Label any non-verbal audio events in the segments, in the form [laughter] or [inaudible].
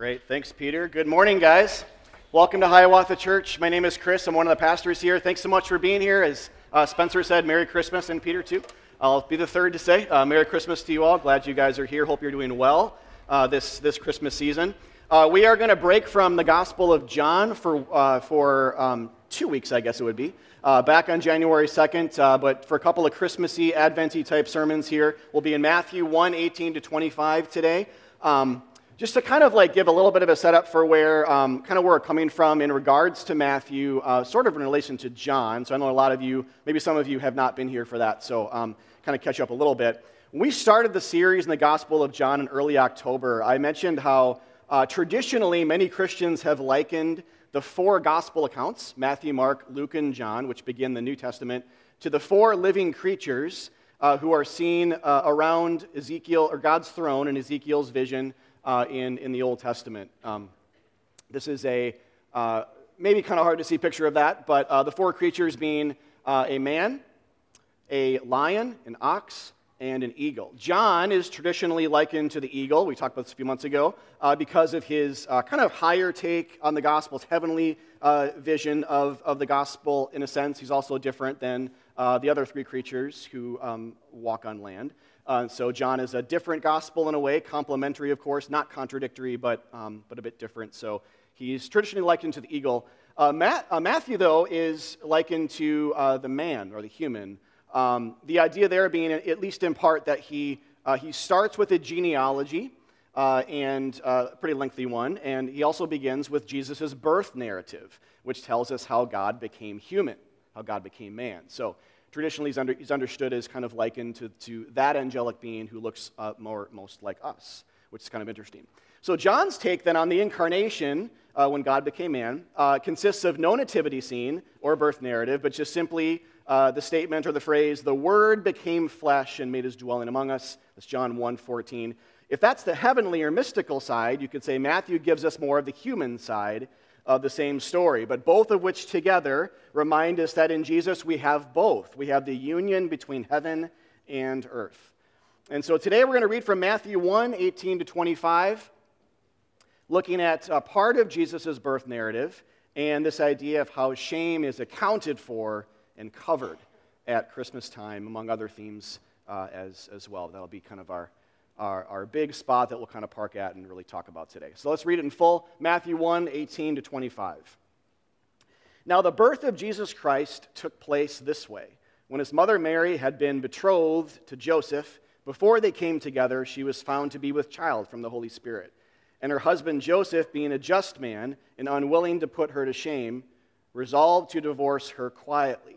Great. Thanks, Peter. Good morning, guys. Welcome to Hiawatha Church. My name is Chris. I'm one of the pastors here. Thanks so much for being here. As uh, Spencer said, Merry Christmas, and Peter, too. I'll be the third to say uh, Merry Christmas to you all. Glad you guys are here. Hope you're doing well uh, this, this Christmas season. Uh, we are going to break from the Gospel of John for, uh, for um, two weeks, I guess it would be. Uh, back on January 2nd, uh, but for a couple of Christmassy, Adventy type sermons here, we'll be in Matthew 1 18 to 25 today. Um, just to kind of like give a little bit of a setup for where um, kind of where we're coming from in regards to Matthew, uh, sort of in relation to John. So I know a lot of you, maybe some of you have not been here for that, so um, kind of catch up a little bit. When we started the series in the Gospel of John in early October, I mentioned how uh, traditionally, many Christians have likened the four gospel accounts Matthew, Mark, Luke, and John, which begin the New Testament, to the four living creatures uh, who are seen uh, around Ezekiel or God's throne in Ezekiel's vision uh, in, in the Old Testament. Um, this is a uh, maybe kind of hard to see picture of that, but uh, the four creatures being a man, a lion, an ox, and an eagle. John is traditionally likened to the eagle, we talked about this a few months ago, uh, because of his uh, kind of higher take on the gospel's heavenly uh, vision of, of the gospel in a sense. He's also different than uh, the other three creatures who um, walk on land. Uh, so John is a different gospel in a way, complementary, of course, not contradictory, but, um, but a bit different. So he's traditionally likened to the eagle. Uh, Matt, Matthew, though, is likened to the man or the human. Um, the idea there being, at least in part, that he, uh, he starts with a genealogy, uh, and uh, a pretty lengthy one, and he also begins with Jesus' birth narrative, which tells us how God became human, how God became man. So traditionally, he's, under, he's understood as kind of likened to, to that angelic being who looks uh, more, most like us, which is kind of interesting. So John's take then on the incarnation, uh, when God became man, uh, consists of no nativity scene or birth narrative, but just simply uh, the statement or the phrase, the Word became flesh and made his dwelling among us. That's John 1 14. If that's the heavenly or mystical side, you could say Matthew gives us more of the human side of the same story, but both of which together remind us that in Jesus we have both. We have the union between heaven and earth. And so today we're going to read from Matthew 1 18 to 25, looking at a part of Jesus' birth narrative and this idea of how shame is accounted for and covered at Christmas time, among other themes uh, as, as well. That'll be kind of our, our, our big spot that we'll kind of park at and really talk about today. So let's read it in full Matthew 1 18 to 25. Now, the birth of Jesus Christ took place this way. When his mother Mary had been betrothed to Joseph, before they came together, she was found to be with child from the Holy Spirit. And her husband Joseph, being a just man and unwilling to put her to shame, resolved to divorce her quietly.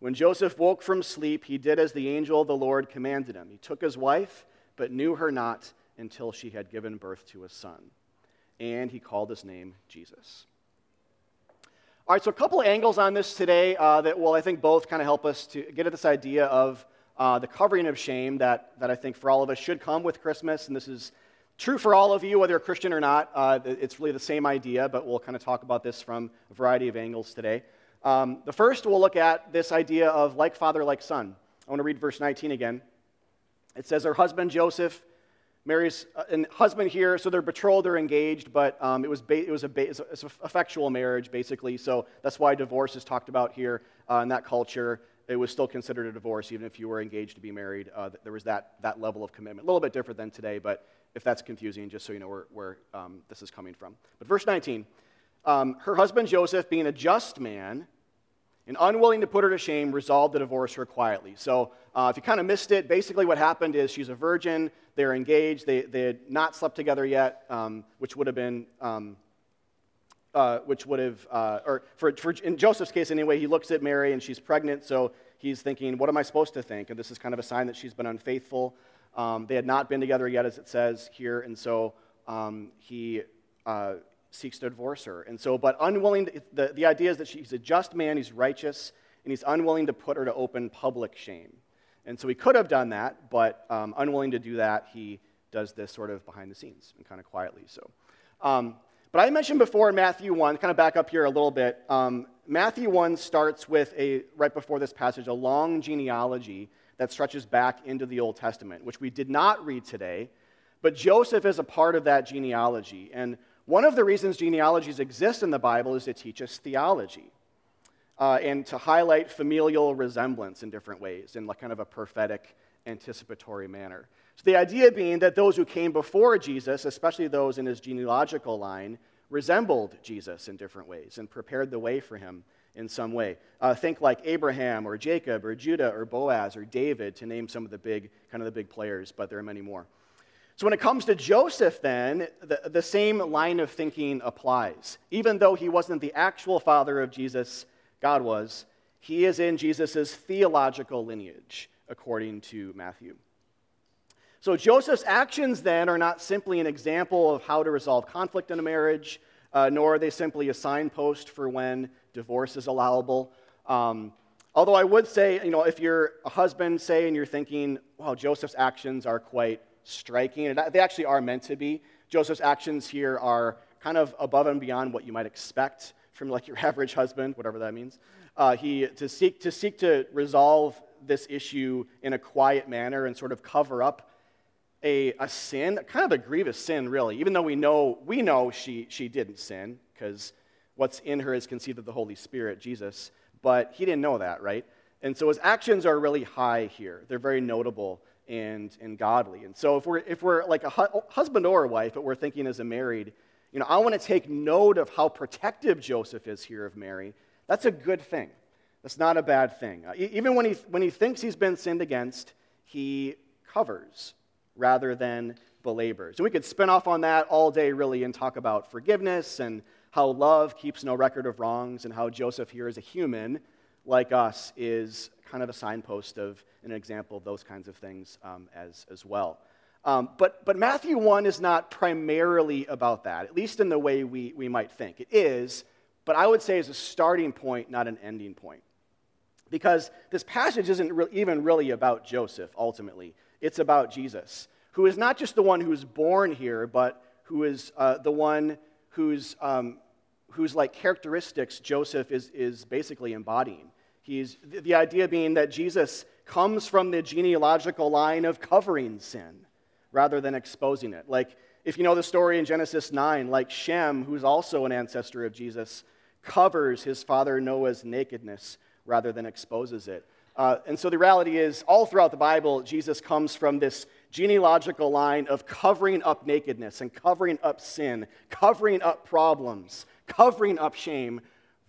When Joseph woke from sleep, he did as the angel of the Lord commanded him. He took his wife, but knew her not until she had given birth to a son. And he called his name Jesus. All right, so a couple of angles on this today uh, that will, I think, both kind of help us to get at this idea of uh, the covering of shame that, that I think for all of us should come with Christmas. And this is true for all of you, whether you're Christian or not. Uh, it's really the same idea, but we'll kind of talk about this from a variety of angles today. Um, the first, we'll look at this idea of like father, like son. I want to read verse 19 again. It says, Her husband Joseph marries uh, an husband here, so they're betrothed, they're engaged, but um, it was, ba- it was a, ba- a effectual marriage, basically. So that's why divorce is talked about here uh, in that culture. It was still considered a divorce, even if you were engaged to be married. Uh, there was that, that level of commitment. A little bit different than today, but if that's confusing, just so you know where, where um, this is coming from. But verse 19 um, her husband Joseph, being a just man and unwilling to put her to shame, resolved to divorce her quietly. So, uh, if you kind of missed it, basically what happened is she's a virgin, they're engaged, they, they had not slept together yet, um, which would have been. Um, uh, which would have, uh, or for, for, in Joseph's case anyway, he looks at Mary and she's pregnant, so he's thinking, what am I supposed to think? And this is kind of a sign that she's been unfaithful. Um, they had not been together yet, as it says here, and so um, he, uh, seeks to divorce her. And so, but unwilling, to, the, the idea is that he's a just man, he's righteous, and he's unwilling to put her to open public shame. And so he could have done that, but um, unwilling to do that, he does this sort of behind the scenes and kind of quietly. So, um, but I mentioned before in Matthew 1, kind of back up here a little bit. Um, Matthew 1 starts with a, right before this passage, a long genealogy that stretches back into the Old Testament, which we did not read today. But Joseph is a part of that genealogy. And one of the reasons genealogies exist in the Bible is to teach us theology uh, and to highlight familial resemblance in different ways, in like kind of a prophetic, anticipatory manner. So the idea being that those who came before Jesus, especially those in his genealogical line, resembled Jesus in different ways and prepared the way for him in some way. Uh, think like Abraham or Jacob or Judah or Boaz or David to name some of the big, kind of the big players, but there are many more. So when it comes to Joseph, then, the, the same line of thinking applies. Even though he wasn't the actual father of Jesus, God was, he is in Jesus' theological lineage, according to Matthew. So Joseph's actions then are not simply an example of how to resolve conflict in a marriage, uh, nor are they simply a signpost for when divorce is allowable. Um, although I would say, you know, if you're a husband, say, and you're thinking, wow, Joseph's actions are quite striking, and they actually are meant to be. Joseph's actions here are kind of above and beyond what you might expect from like your [laughs] average husband, whatever that means. Uh, he to seek to seek to resolve this issue in a quiet manner and sort of cover up a, a sin, kind of a grievous sin, really, even though we know, we know she, she didn't sin, because what's in her is conceived of the Holy Spirit, Jesus, but he didn't know that, right? And so his actions are really high here. They're very notable and, and godly. And so if we're, if we're like a hu- husband or a wife, but we're thinking as a married, you know, I want to take note of how protective Joseph is here of Mary. That's a good thing. That's not a bad thing. Uh, even when he, when he thinks he's been sinned against, he covers rather than belabors. And we could spin off on that all day, really, and talk about forgiveness and how love keeps no record of wrongs, and how Joseph here is a human like us, is kind of a signpost of an example of those kinds of things um, as, as well. Um, but, but Matthew 1 is not primarily about that, at least in the way we, we might think. It is, but I would say is a starting point, not an ending point. Because this passage isn't re- even really about Joseph, ultimately. It's about Jesus, who is not just the one who's born here, but who is uh, the one whose, um, whose like characteristics Joseph is, is basically embodying. He's, the idea being that Jesus comes from the genealogical line of covering sin rather than exposing it. Like, if you know the story in Genesis 9, like Shem, who's also an ancestor of Jesus, covers his father Noah's nakedness rather than exposes it. Uh, and so the reality is, all throughout the Bible, Jesus comes from this genealogical line of covering up nakedness and covering up sin, covering up problems, covering up shame,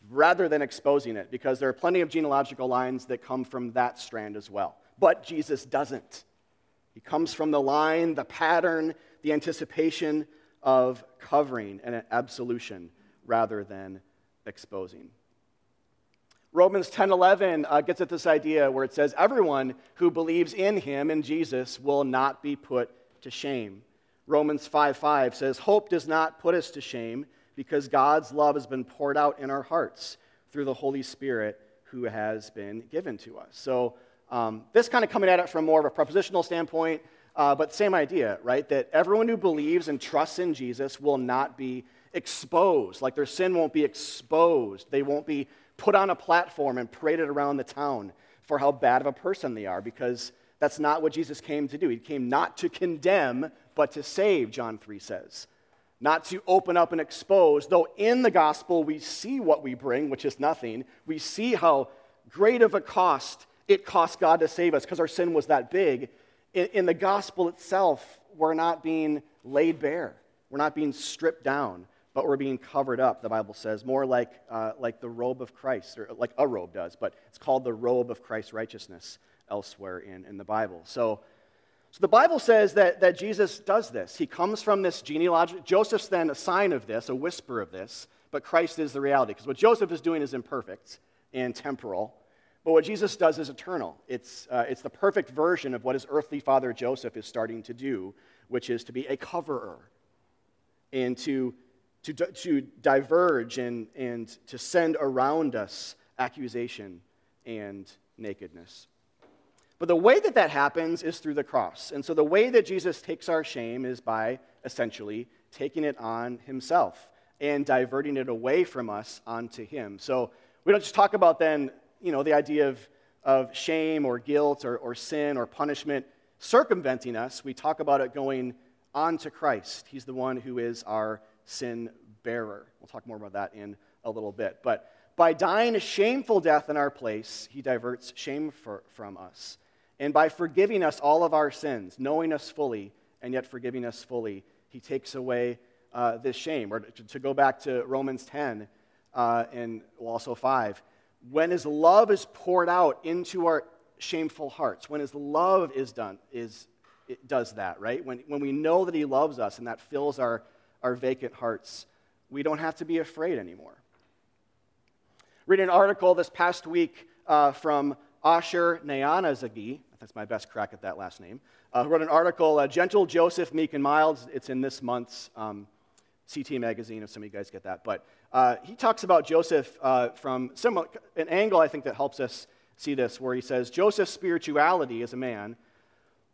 rather than exposing it, because there are plenty of genealogical lines that come from that strand as well. But Jesus doesn't. He comes from the line, the pattern, the anticipation of covering and absolution rather than exposing. Romans 10:11 uh, gets at this idea where it says everyone who believes in him in Jesus will not be put to shame. Romans 5:5 says hope does not put us to shame because God's love has been poured out in our hearts through the Holy Spirit who has been given to us. So um, this kind of coming at it from more of a prepositional standpoint, uh, but same idea, right? That everyone who believes and trusts in Jesus will not be exposed. Like their sin won't be exposed. They won't be put on a platform and paraded around the town for how bad of a person they are because that's not what Jesus came to do. He came not to condemn, but to save, John 3 says. Not to open up and expose, though in the gospel we see what we bring, which is nothing. We see how great of a cost it cost God to save us because our sin was that big. In, in the gospel itself, we're not being laid bare, we're not being stripped down but we're being covered up, the Bible says, more like, uh, like the robe of Christ, or like a robe does, but it's called the robe of Christ's righteousness elsewhere in, in the Bible. So, so the Bible says that, that Jesus does this. He comes from this genealogy. Joseph's then a sign of this, a whisper of this, but Christ is the reality. Because what Joseph is doing is imperfect and temporal, but what Jesus does is eternal. It's, uh, it's the perfect version of what his earthly father Joseph is starting to do, which is to be a coverer and to to, to diverge and, and to send around us accusation and nakedness. But the way that that happens is through the cross. And so the way that Jesus takes our shame is by essentially taking it on himself and diverting it away from us onto him. So we don't just talk about then, you know, the idea of, of shame or guilt or, or sin or punishment circumventing us. We talk about it going on to Christ. He's the one who is our sin bearer. We'll talk more about that in a little bit. But by dying a shameful death in our place, he diverts shame for, from us. And by forgiving us all of our sins, knowing us fully, and yet forgiving us fully, he takes away uh, this shame. Or to, to, go back to Romans 10 uh, and also 5, when his love is poured out into our shameful hearts, when his love is done, is, it does that, right? When, when we know that he loves us and that fills our, our vacant hearts, we don't have to be afraid anymore. Read an article this past week uh, from Asher Nyanazagi, that's my best crack at that last name, uh, wrote an article, uh, Gentle Joseph, Meek and Mild. It's in this month's um, CT magazine, if some of you guys get that. But uh, he talks about Joseph uh, from some, an angle I think that helps us see this, where he says Joseph's spirituality as a man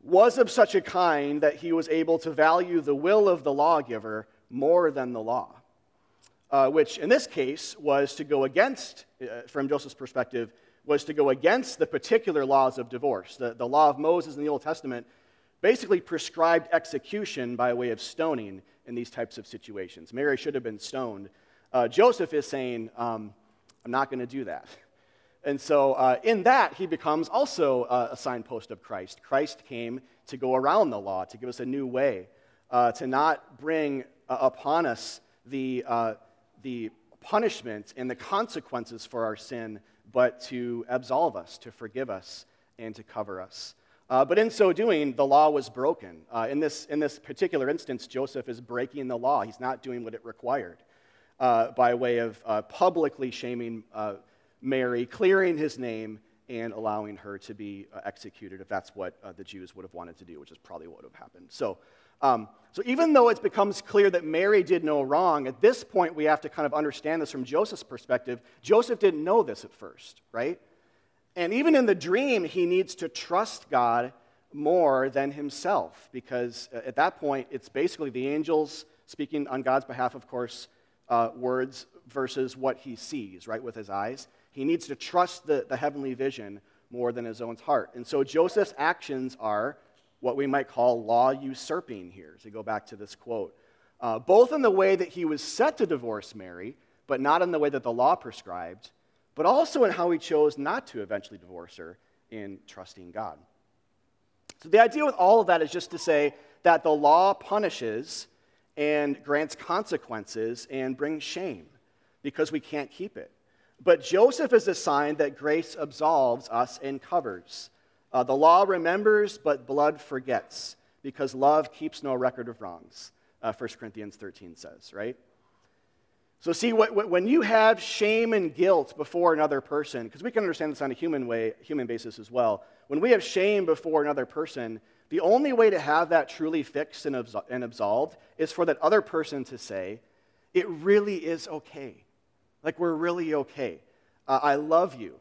was of such a kind that he was able to value the will of the lawgiver more than the law uh, which in this case was to go against, uh, from Joseph's perspective, was to go against the particular laws of divorce. The, the law of Moses in the Old Testament basically prescribed execution by way of stoning in these types of situations. Mary should have been stoned. Uh, Joseph is saying, um, I'm not going to do that. And so, uh, in that, he becomes also uh, a signpost of Christ. Christ came to go around the law, to give us a new way, uh, to not bring uh, upon us the, uh, the punishment and the consequences for our sin, but to absolve us, to forgive us, and to cover us. Uh, but in so doing, the law was broken. Uh, in, this, in this particular instance, Joseph is breaking the law. He's not doing what it required uh, by way of uh, publicly shaming uh, Mary, clearing his name, and allowing her to be uh, executed if that's what the Jews would have wanted to do, which is probably what would have happened. So, um, so even though it becomes clear that Mary did no wrong, at this point we have to kind of understand this from Joseph's perspective. Joseph didn't know this at first, right? And even in the dream, he needs to trust God more than himself because uh, at that point it's basically the angels speaking on God's behalf, of course, uh, words versus what he sees, right, with his eyes. He needs to trust the, the heavenly vision more than his own heart. And so Joseph's actions are what we might call law usurping here, to go back to this quote. Uh, both in the way that he was set to divorce Mary, but not in the way that the law prescribed, but also in how he chose not to eventually divorce her in trusting God. So the idea with all of that is just to say that the law punishes and grants consequences and brings shame because we can't keep it. But Joseph is a sign that grace absolves us and covers. Uh, the law remembers, but blood forgets, because love keeps no record of wrongs, uh, 1 Corinthians 13 says, right? So, see, when you have shame and guilt before another person, because we can understand this on a human way, human basis as well. When we have shame before another person, the only way to have that truly fixed and, absolved is for that other person to say, "It really is okay. Like we're really okay. Uh, I love you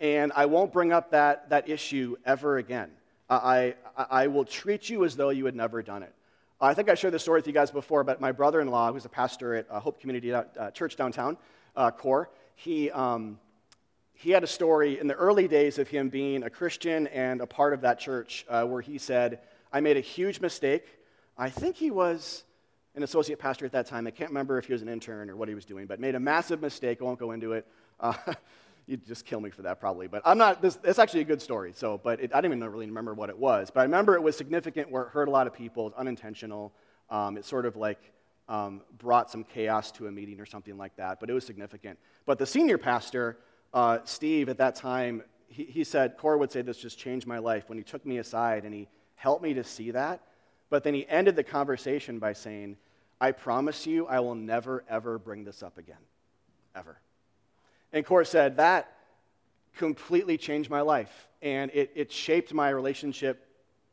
and I won't bring up that, that issue ever again. I, I, I will treat you as though you had never done it. I think I shared this story with you guys before, but my brother in law, who's a pastor at uh, Hope Community uh, Church downtown, uh, Core, he, um, he had a story in the early days of him being a Christian and a part of that church uh, where he said, I made a huge mistake. I think he was an associate pastor at that time. I can't remember if he was an intern or what he was doing, but made a massive mistake. I won't go into it. [laughs] You'd just kill me for that probably. But I'm not, this, it's actually a good story. So, but it, I didn't even really remember what it was. But I remember it was significant where it hurt a lot of people. It unintentional. Um, it sort of like um, brought some chaos to a meeting or something like that. But it was significant. But the senior pastor, uh, Steve, at that time, he, he said, Cora would say this just changed my life when he took me aside and he helped me to see that. But then he ended the conversation by saying, I promise you, I will never, ever bring this up again. Ever. And Cora said, That completely changed my life. And it, it shaped my relationship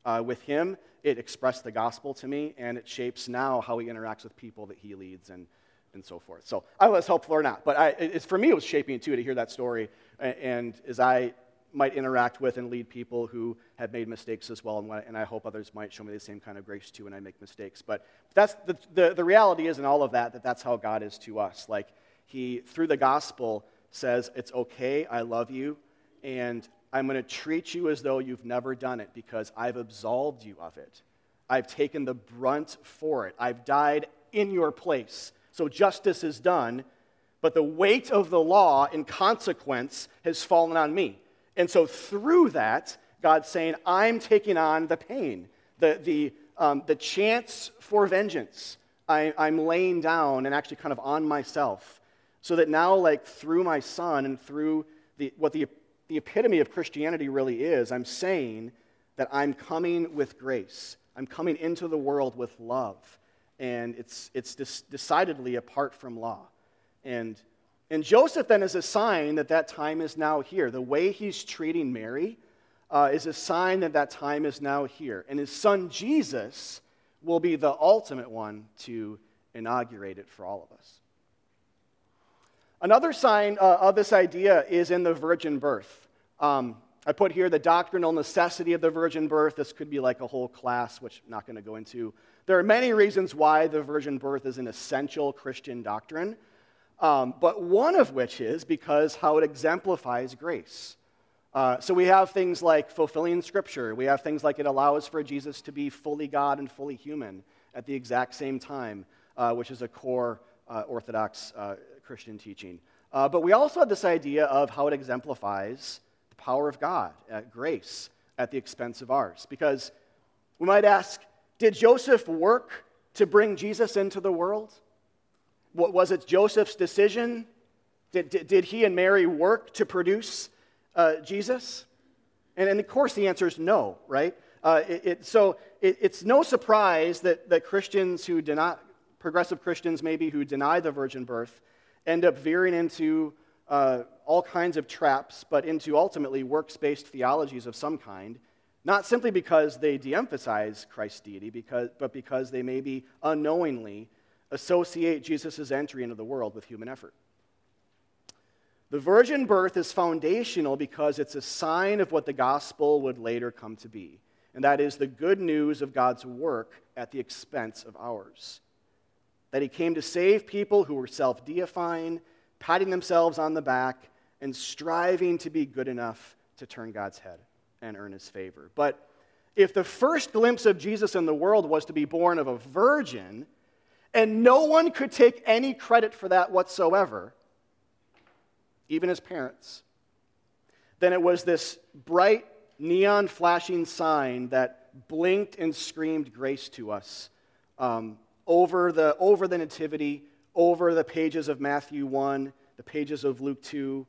uh, with him. It expressed the gospel to me, and it shapes now how he interacts with people that he leads and, and so forth. So I don't know if it's helpful or not, but I, it's, for me, it was shaping too to hear that story. And as I might interact with and lead people who have made mistakes as well, and and I hope others might show me the same kind of grace too when I make mistakes. But that's the, the, the reality is in all of that that that's how God is to us. Like he, through the gospel, says, It's okay, I love you, and I'm going to treat you as though you've never done it because I've absolved you of it. I've taken the brunt for it. I've died in your place. So justice is done, but the weight of the law in consequence has fallen on me. And so through that, God's saying, I'm taking on the pain, the, the, um, the chance for vengeance. I, I'm laying down and actually kind of on myself. So that now, like through my son and through the, what the, the epitome of Christianity really is, I'm saying that I'm coming with grace. I'm coming into the world with love. And it's, it's decidedly apart from law. And, and Joseph then is a sign that that time is now here. The way he's treating Mary uh, is a sign that that time is now here. And his son Jesus will be the ultimate one to inaugurate it for all of us. Another sign uh, of this idea is in the virgin birth. Um, I put here the doctrinal necessity of the virgin birth. This could be like a whole class, which I'm not going to go into. There are many reasons why the virgin birth is an essential Christian doctrine, um, but one of which is because how it exemplifies grace. Uh, so we have things like fulfilling Scripture. We have things like it allows for Jesus to be fully God and fully human at the exact same time, uh, which is a core uh, Orthodox uh, Christian teaching. Uh, but we also have this idea of how it exemplifies the power of God, grace, at the expense of ours. Because we might ask, did Joseph work to bring Jesus into the world? What, was it Joseph's decision? Did, did, did he and Mary work to produce uh, Jesus? And, and, of course, the answer is no, right? Uh, it, it, so it, it's no surprise that, that Christians who deny, progressive Christians maybe, who deny the virgin birth, end up veering into uh, all kinds of traps, but into ultimately works based theologies of some kind, not simply because they de emphasize Christ's deity, because, but because they maybe unknowingly associate Jesus' entry into the world with human effort. The virgin birth is foundational because it's a sign of what the gospel would later come to be, and that is the good news of God's work at the expense of ours. That he came to save people who were self deifying patting themselves on the back, and striving to be good enough to turn God's head and earn his favor. But if the first glimpse of Jesus in the world was to be born of a virgin, and no one could take any credit for that whatsoever, even his parents, then it was this bright, neon flashing sign that blinked and screamed grace to us um, over, the, over the Nativity, over the pages of Matthew 1, the pages of Luke 2,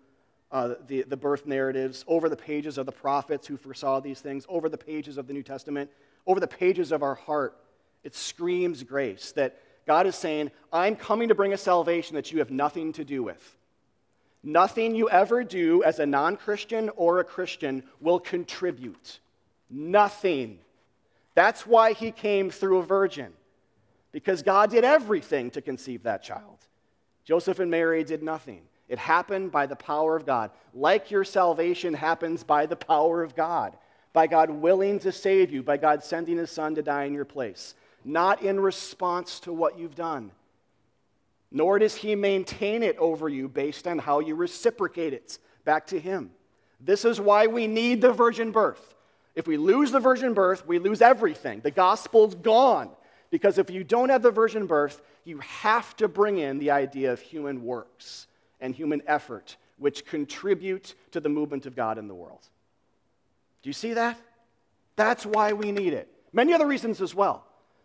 uh, the, the birth narratives, over the pages of the prophets who foresaw these things, over the pages of the New Testament, over the pages of our heart. It screams grace that God is saying, I'm coming to bring a salvation that you have nothing to do with. Nothing you ever do as a non Christian or a Christian will contribute. Nothing. That's why he came through a virgin because God did everything to conceive that child. Joseph and Mary did nothing. It happened by the power of God. Like your salvation happens by the power of God, by God willing to save you, by God sending his son to die in your place, not in response to what you've done. Nor does he maintain it over you based on how you reciprocate it back to him. This is why we need the virgin birth. If we lose the virgin birth, we lose everything. The gospel's gone. Because if you don't have the virgin birth, you have to bring in the idea of human works and human effort, which contribute to the movement of God in the world. Do you see that? That's why we need it. Many other reasons as well.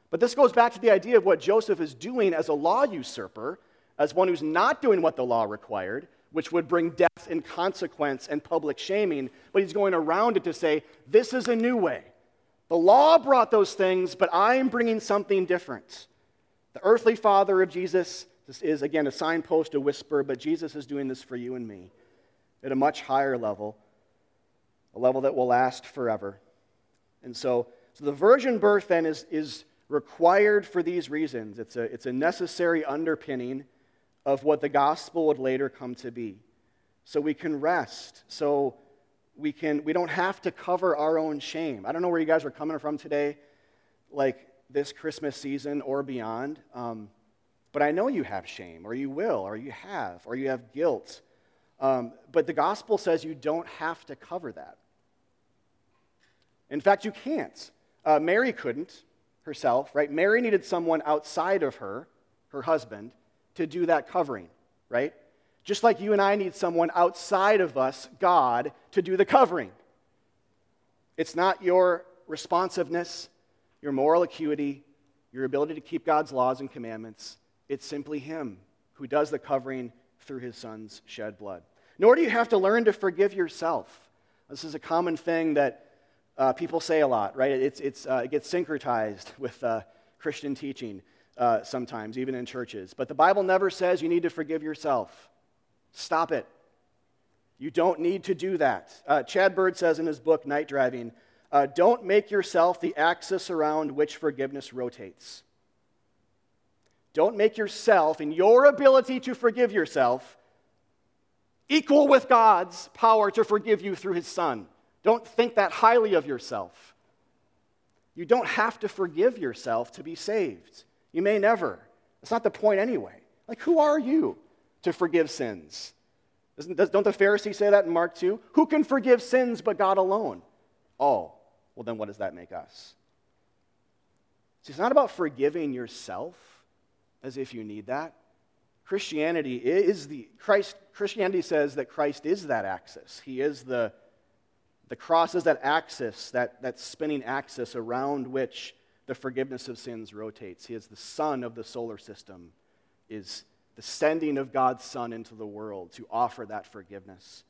But this goes back to the idea of what Joseph is doing as a law usurper, as one who's not doing what the law required, which would bring death and consequence and public shaming, but he's going around it to say, this is a new way. The law brought those things, but I am bringing something different. The earthly father of Jesus this is, again, a signpost, a whisper, but Jesus is doing this for you and me at a much higher level, a level that will last forever. And so, so the virgin birth then is, is required for these reasons. It's a, it's a necessary underpinning of what the gospel would later come to be. So we can rest. So we can we don't have to cover our own shame. I don't know where you guys are coming from today, like this Christmas season or beyond. Um, but I know you have shame, or you will, or you have, or you have guilt. Um, but the gospel says you don't have to cover that. In fact, you can't. Uh, Mary couldn't herself, right? Mary needed someone outside of her, her husband, to do that covering, right? Just like you and I need someone outside of us, God, to do the covering. It's not your responsiveness, your moral acuity, your ability to keep God's laws and commandments. It's simply Him who does the covering through His Son's shed blood. Nor do you have to learn to forgive yourself. This is a common thing that uh, people say a lot, right? It's, it's, uh, it gets syncretized [laughs] with uh, Christian teaching uh, sometimes, even in churches. But the Bible never says you need to forgive yourself. Stop it. You don't need to do that. Uh, Chad Bird says in his book, Night Driving, uh, don't make yourself the axis around which forgiveness rotates. Don't make yourself and your ability to forgive yourself equal with God's power to forgive you through his Son. Don't think that highly of yourself. You don't have to forgive yourself to be saved. You may never. It's not the point anyway. Like, who are you to forgive sins? Don't the Pharisees say that in Mark 2? Who can forgive sins but God alone? Oh, well, then what does that make us? See, it's not about forgiving yourself as if you need that. Christianity is the Christ Christianity says that Christ is that axis. He is the the cross is that axis, that, that spinning axis around which the forgiveness of sins rotates. He is the sun of the solar system, is the sending of God's Son into the world to offer that forgiveness.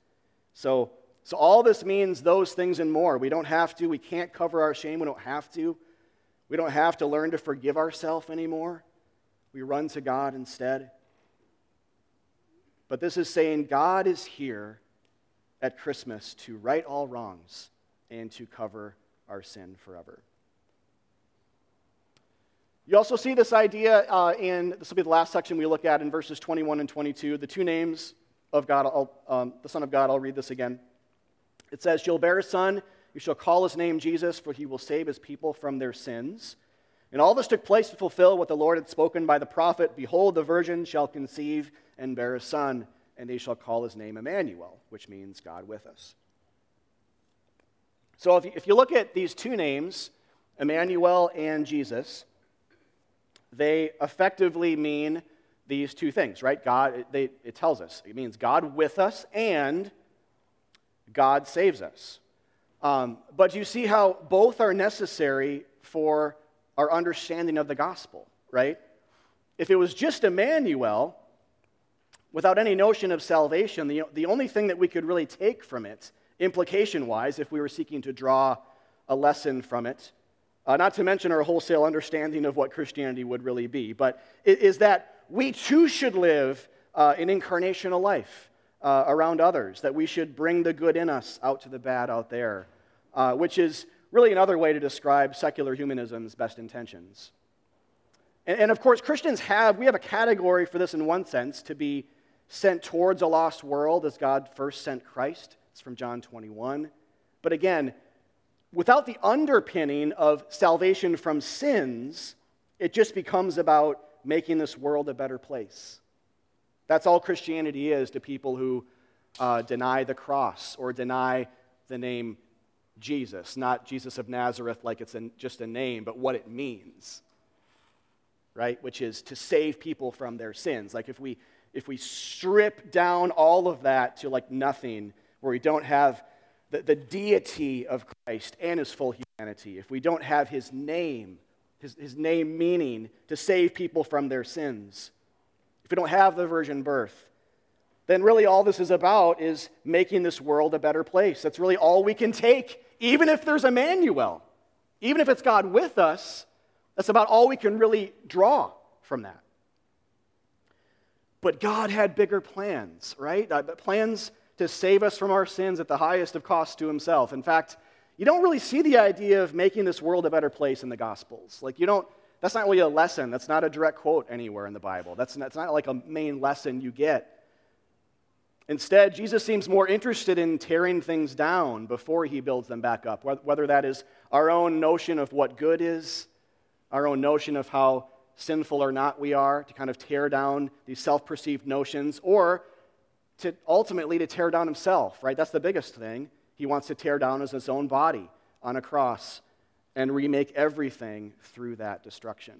So, so all this means those things and more. We don't have to, we can't cover our shame, we don't have to. We don't have to learn to forgive ourselves anymore. We run to God instead. But this is saying God is here at Christmas to right all wrongs and to cover our sin forever. You also see this idea uh, in, this will be the last section we look at in verses 21 and 22, the two names of God, um, the Son of God. I'll read this again. It says, You'll bear a son, you shall call his name Jesus, for he will save his people from their sins. And all this took place to fulfill what the Lord had spoken by the prophet Behold, the virgin shall conceive and bear a son and they shall call his name Emmanuel, which means God with us. So if you, if you look at these two names, Emmanuel and Jesus, they effectively mean these two things, right? God, they, it tells us. It means God with us and God saves us. Um, but you see how both are necessary for our understanding of the gospel, right? If it was just Emmanuel, without any notion of salvation, the, the only thing that we could really take from it, implication wise, if we were seeking to draw a lesson from it, uh, not to mention our wholesale understanding of what Christianity would really be, but is that we too should live uh, an incarnational life uh, around others, that we should bring the good in us out to the bad out there, uh, which is really another way to describe secular humanism's best intentions. And, and of course, Christians have, we have a category for this in one sense, to be sent towards a lost world as God first sent Christ. It's from John 21. But again, without the underpinning of salvation from sins, it just becomes about making this world a better place. That's all Christianity is to people who uh, deny the cross or deny the name Jesus. Not Jesus of Nazareth like it's just a name, but what it means, right? Which is to save people from their sins. Like if we if we strip down all of that to like nothing, where we don't have the, the deity of Christ and his full humanity, if we don't have his name, his, his name meaning to save people from their sins, if we don't have the virgin birth, then really all this is about is making this world a better place. That's really all we can take, even if there's Emmanuel. Even if it's God with us, that's about all we can really draw from that. But God had bigger plans, right? Uh, plans to save us from our sins at the highest of cost to himself. In fact, you don't really see the idea of making this world a better place in the Gospels. Like, you don't, That's not really a lesson. That's not a direct quote anywhere in the Bible. That's not, that's not like a main lesson you get. Instead, Jesus seems more interested in tearing things down before he builds them back up, whether that is our own notion of what good is, our own notion of how sinful or not we are, to kind of tear down these self perceived notions, or to ultimately to tear down himself, right? That's the biggest thing. He wants to tear down his own body on a cross and remake everything through that destruction.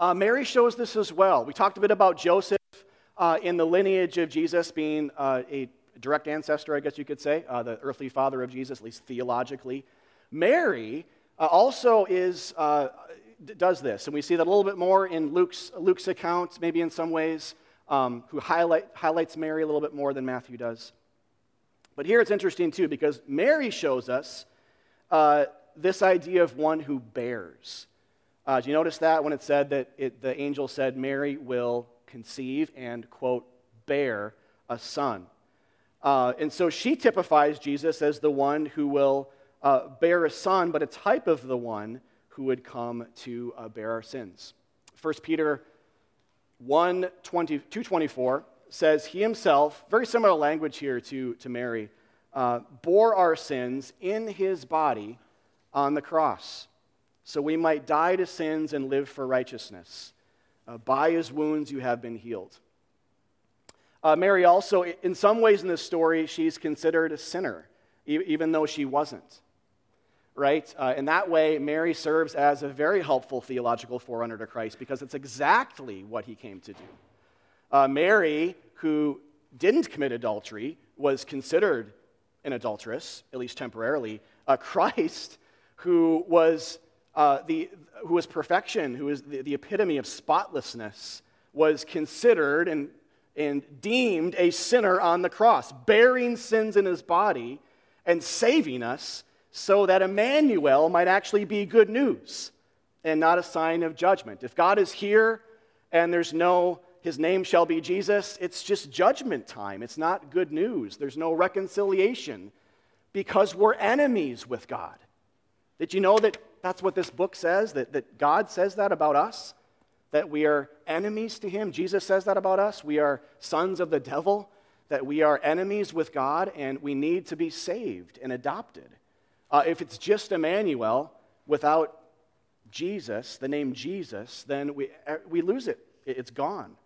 Uh, Mary shows this as well. We talked a bit about Joseph uh, in the lineage of Jesus being uh, a direct ancestor, I guess you could say, uh, the earthly father of Jesus, at least theologically. Mary uh, also is, uh, does this, and we see that a little bit more in Luke's, Luke's account, maybe in some ways, um, who highlight, highlights Mary a little bit more than Matthew does. But here it's interesting too, because Mary shows us uh, this idea of one who bears. Uh, do you notice that when it said that it, the angel said, Mary will conceive and, quote, bear a son? Uh, and so she typifies Jesus as the one who will uh, bear a son, but a type of the one who would come to uh, bear our sins. 1 Peter 1 20, 224 says, He himself, very similar language here to, to Mary, uh, bore our sins in his body on the cross, so we might die to sins and live for righteousness. Uh, by his wounds you have been healed. Uh, Mary also, in some ways in this story, she's considered a sinner, e- even though she wasn't. Right? Uh, in that way, Mary serves as a very helpful theological forerunner to Christ because it's exactly what he came to do. Uh, Mary, who didn't commit adultery, was considered an adulteress, at least temporarily. Uh, Christ, who was, uh, the, who was perfection, who was the, the epitome of spotlessness, was considered and, and deemed a sinner on the cross, bearing sins in his body and saving us so that Emmanuel might actually be good news and not a sign of judgment. If God is here and there's no his name shall be Jesus, it's just judgment time. It's not good news. There's no reconciliation because we're enemies with God. Did you know that that's what this book says? That, that God says that about us? That we are enemies to Him? Jesus says that about us? We are sons of the devil? That we are enemies with God and we need to be saved and adopted. Uh, if it's just Emmanuel without Jesus, the name Jesus, then we, we lose it. It's gone.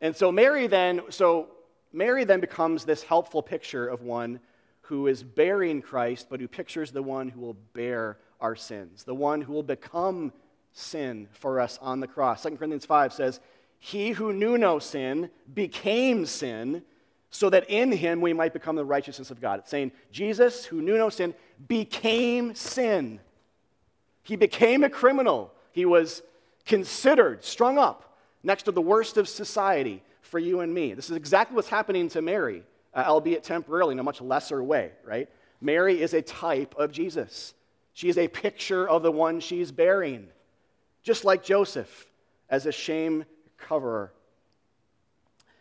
And so Mary then, so Mary then becomes this helpful picture of one who is bearing Christ, but who pictures the one who will bear our sins, the one who will become sin for us on the cross. 2 Corinthians 5 says, He who knew no sin became sin so that in him we might become the righteousness of God. It's saying Jesus, who knew no sin, became sin. He became a criminal. He was considered, strung up next to the worst of society for you and me. This is exactly what's happening to Mary, uh, albeit temporarily in a much lesser way, right? Mary is a type of Jesus. She is a picture of the one she's bearing, just like Joseph as a shame coverer.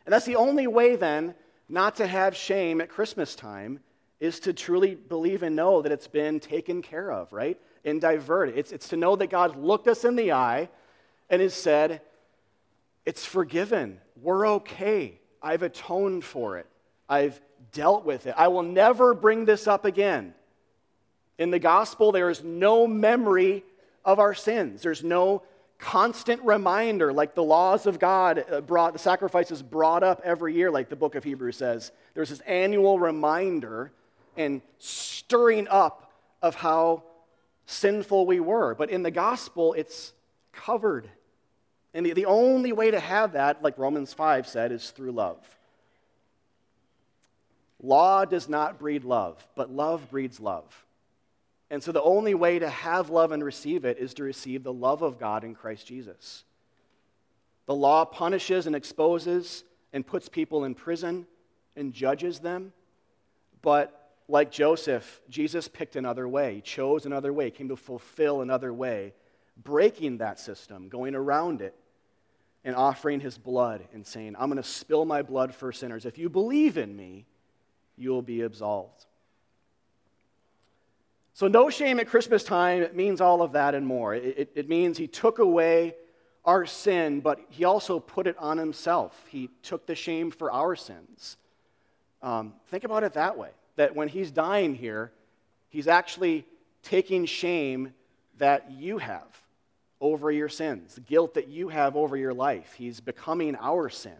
And that's the only way then not to have shame at Christmas time is to truly believe and know that it's been taken care of, right? And diverted. It's, it's to know that God looked us in the eye and has said, it's forgiven. We're okay. I've atoned for it. I've dealt with it. I will never bring this up again. In the gospel, there is no memory of our sins. There's no constant reminder, like the laws of God uh, brought, the sacrifices brought up every year, like the book of Hebrews says. There's this annual reminder and stirring up of how sinful we were. But in the gospel, it's covered and the, the only way to have that, like Romans 5 said, is through love. Law does not breed love, but love breeds love. And so the only way to have love and receive it is to receive the love of God in Christ Jesus. The law punishes and exposes and puts people in prison and judges them. But like Joseph, Jesus picked another way, chose another way, came to fulfill another way, breaking that system, going around it, and offering his blood and saying, I'm going to spill my blood for sinners. If you believe in me, you will be absolved. So, no shame at Christmas time, it means all of that and more. It, it, it, means he took away our sin, but he also put it on himself. He took the shame for our sins. Um, think about it that way that when he's dying here, he's actually taking shame that you have over your sins, the guilt that you have over your life. He's becoming our sin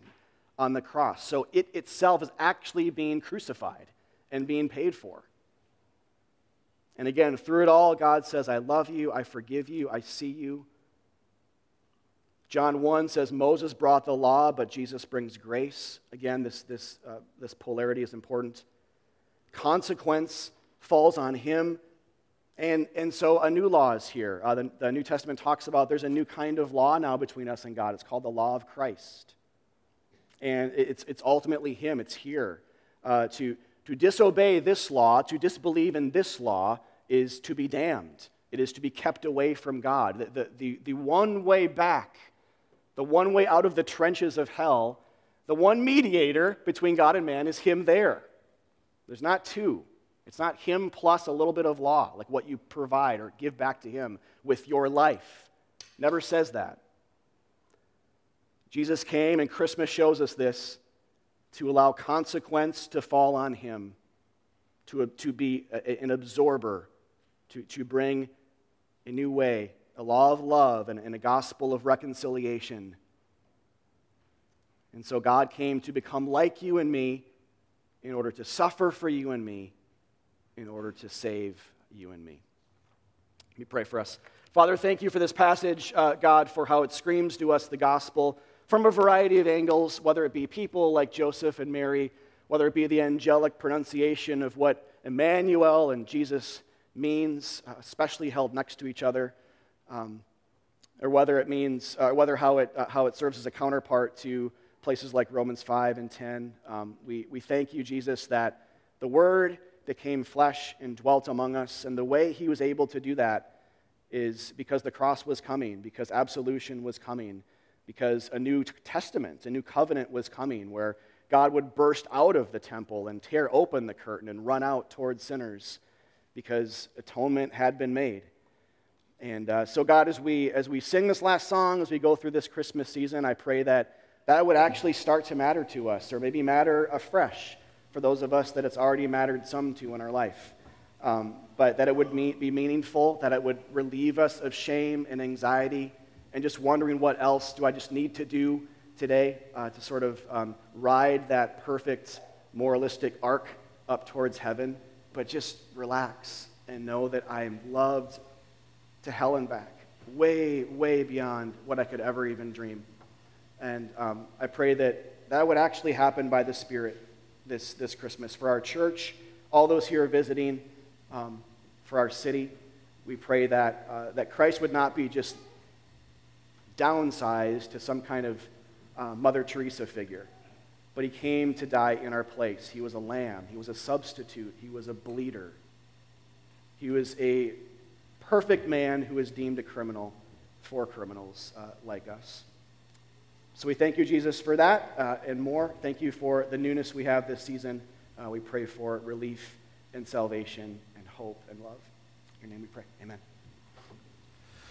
on the cross. So it itself is actually being crucified and being paid for. And again, through it all, God says, I love you, I forgive you, I see you. John 1 says Moses brought the law, but Jesus brings grace. Again, this, this, uh, this polarity is important. Consequence falls on him. And, and so a new law is here. Uh, the, the New Testament talks about there's a new kind of law now between us and God. It's called the law of Christ. And it's, it's ultimately Him, it's here. Uh, to, to disobey this law, to disbelieve in this law, is to be damned. It is to be kept away from God. The, the, the, the one way back, the one way out of the trenches of hell, the one mediator between God and man is Him there. There's not two. It's not Him plus a little bit of law, like what you provide or give back to Him with your life. Never says that. Jesus came, and Christmas shows us this to allow consequence to fall on him, to, to be a, an absorber, to, to bring a new way, a law of love, and, and a gospel of reconciliation. And so God came to become like you and me in order to suffer for you and me, in order to save you and me. Let me pray for us. Father, thank you for this passage, uh, God, for how it screams to us the gospel from a variety of angles, whether it be people like Joseph and Mary, whether it be the angelic pronunciation of what Emmanuel and Jesus means, uh, especially held next to each other, um, or whether it means, uh, whether how it, uh, how it serves as a counterpart to places like Romans 5 and 10. Um, we, we thank you, Jesus, that the Word became flesh and dwelt among us, and the way He was able to do that is because the cross was coming, because absolution was coming because a new testament, a new covenant was coming where God would burst out of the temple and tear open the curtain and run out towards sinners because atonement had been made. And uh, so, God, as we, as we sing this last song, as we go through this Christmas season, I pray that that would actually start to matter to us, or maybe matter afresh for those of us that it's already mattered some to in our life. Um, but that it would be meaningful, that it would relieve us of shame and anxiety and just wondering what else do I just need to do today uh, to sort of um, ride that perfect moralistic arc up towards heaven, but just relax and know that I am loved to hell and back, way, way beyond what I could ever even dream. And um, I pray that that would actually happen by the Spirit this, this Christmas for our church, all those here visiting, um, for our city. We pray that, uh, that Christ would not be just downsized to some kind of uh, Mother Teresa figure. But he came to die in our place. He was a lamb, he was a substitute, he was a bleeder. He was a perfect man who was deemed a criminal for criminals uh, like us. So we thank you, Jesus, for that uh, and more. Thank you for the newness we have this season. Uh, we pray for relief and salvation and hope and love. In your name we pray. Amen.